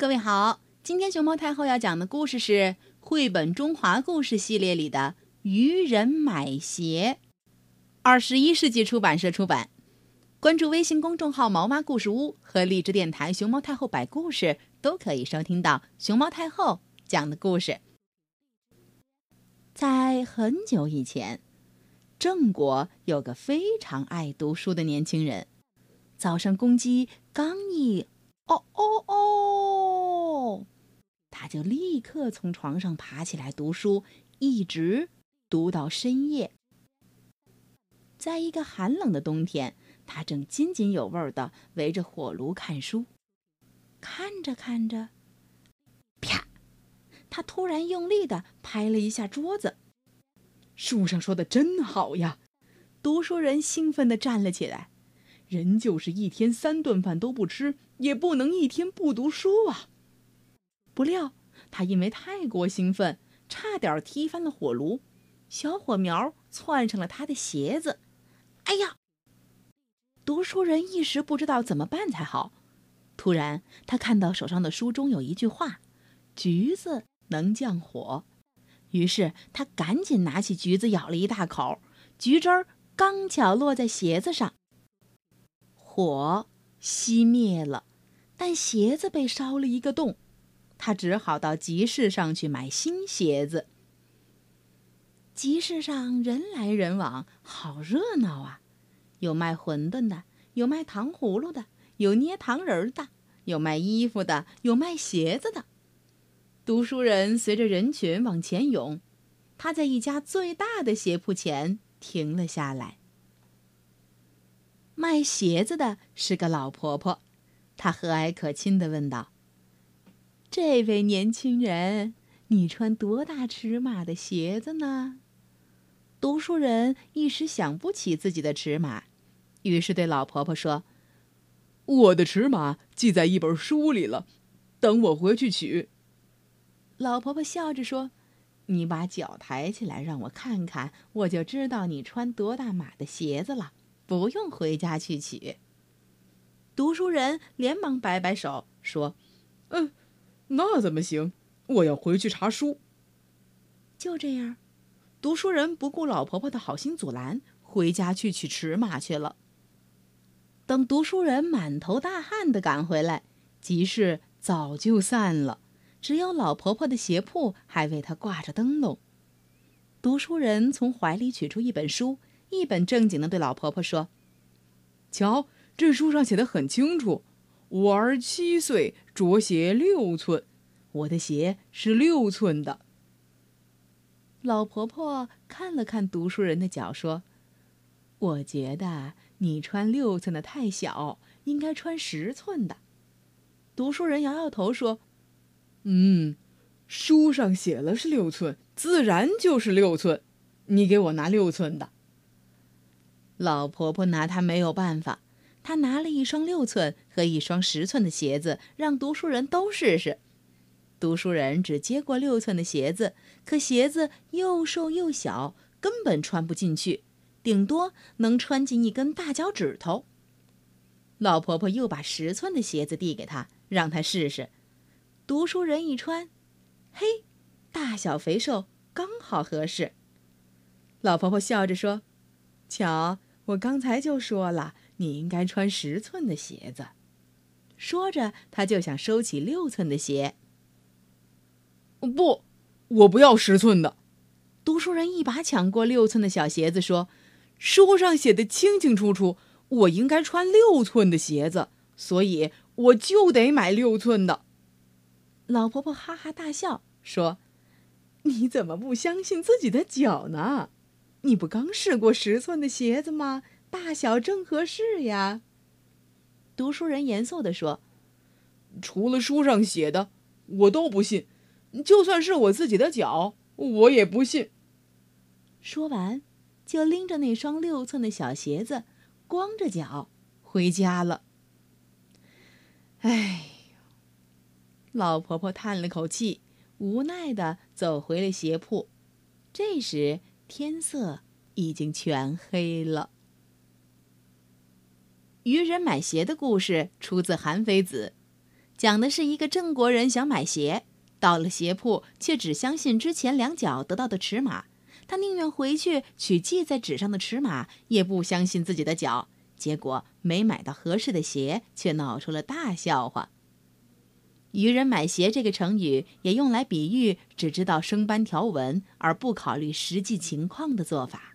各位好，今天熊猫太后要讲的故事是绘本中华故事系列里的《渔人买鞋》，二十一世纪出版社出版。关注微信公众号“毛妈故事屋”和荔枝电台“熊猫太后摆故事”，都可以收听到熊猫太后讲的故事。在很久以前，郑国有个非常爱读书的年轻人。早上公鸡刚一哦哦哦，就立刻从床上爬起来读书，一直读到深夜。在一个寒冷的冬天，他正津津有味的围着火炉看书，看着看着，啪！他突然用力的拍了一下桌子。书上说的真好呀！读书人兴奋的站了起来。人就是一天三顿饭都不吃，也不能一天不读书啊！不料他因为太过兴奋，差点踢翻了火炉，小火苗窜上了他的鞋子。哎呀！读书人一时不知道怎么办才好。突然，他看到手上的书中有一句话：“橘子能降火。”于是他赶紧拿起橘子咬了一大口，橘汁儿刚巧落在鞋子上。火熄灭了，但鞋子被烧了一个洞，他只好到集市上去买新鞋子。集市上人来人往，好热闹啊！有卖馄饨的，有卖糖葫芦的，有捏糖人的，有卖衣服的，有卖鞋子的。读书人随着人群往前涌，他在一家最大的鞋铺前停了下来。卖鞋子的是个老婆婆，她和蔼可亲地问道：“这位年轻人，你穿多大尺码的鞋子呢？”读书人一时想不起自己的尺码，于是对老婆婆说：“我的尺码记在一本书里了，等我回去取。”老婆婆笑着说：“你把脚抬起来，让我看看，我就知道你穿多大码的鞋子了。”不用回家去取。读书人连忙摆摆手说：“嗯，那怎么行？我要回去查书。”就这样，读书人不顾老婆婆的好心阻拦，回家去取尺码去了。等读书人满头大汗的赶回来，集市早就散了，只有老婆婆的鞋铺还为他挂着灯笼。读书人从怀里取出一本书。一本正经的对老婆婆说：“瞧，这书上写的很清楚，我儿七岁，着鞋六寸，我的鞋是六寸的。”老婆婆看了看读书人的脚，说：“我觉得你穿六寸的太小，应该穿十寸的。”读书人摇摇头说：“嗯，书上写了是六寸，自然就是六寸。你给我拿六寸的。”老婆婆拿他没有办法，他拿了一双六寸和一双十寸的鞋子，让读书人都试试。读书人只接过六寸的鞋子，可鞋子又瘦又小，根本穿不进去，顶多能穿进一根大脚趾头。老婆婆又把十寸的鞋子递给他，让他试试。读书人一穿，嘿，大小肥瘦刚好合适。老婆婆笑着说：“瞧。”我刚才就说了，你应该穿十寸的鞋子。说着，他就想收起六寸的鞋。不，我不要十寸的。读书人一把抢过六寸的小鞋子，说：“书上写的清清楚楚，我应该穿六寸的鞋子，所以我就得买六寸的。”老婆婆哈哈大笑说：“你怎么不相信自己的脚呢？”你不刚试过十寸的鞋子吗？大小正合适呀。读书人严肃地说：“除了书上写的，我都不信。就算是我自己的脚，我也不信。”说完，就拎着那双六寸的小鞋子，光着脚回家了。哎，老婆婆叹了口气，无奈的走回了鞋铺。这时。天色已经全黑了。渔人买鞋的故事出自《韩非子》，讲的是一个郑国人想买鞋，到了鞋铺却只相信之前量脚得到的尺码，他宁愿回去取记在纸上的尺码，也不相信自己的脚。结果没买到合适的鞋，却闹出了大笑话。愚人买鞋这个成语也用来比喻只知道生搬条文而不考虑实际情况的做法。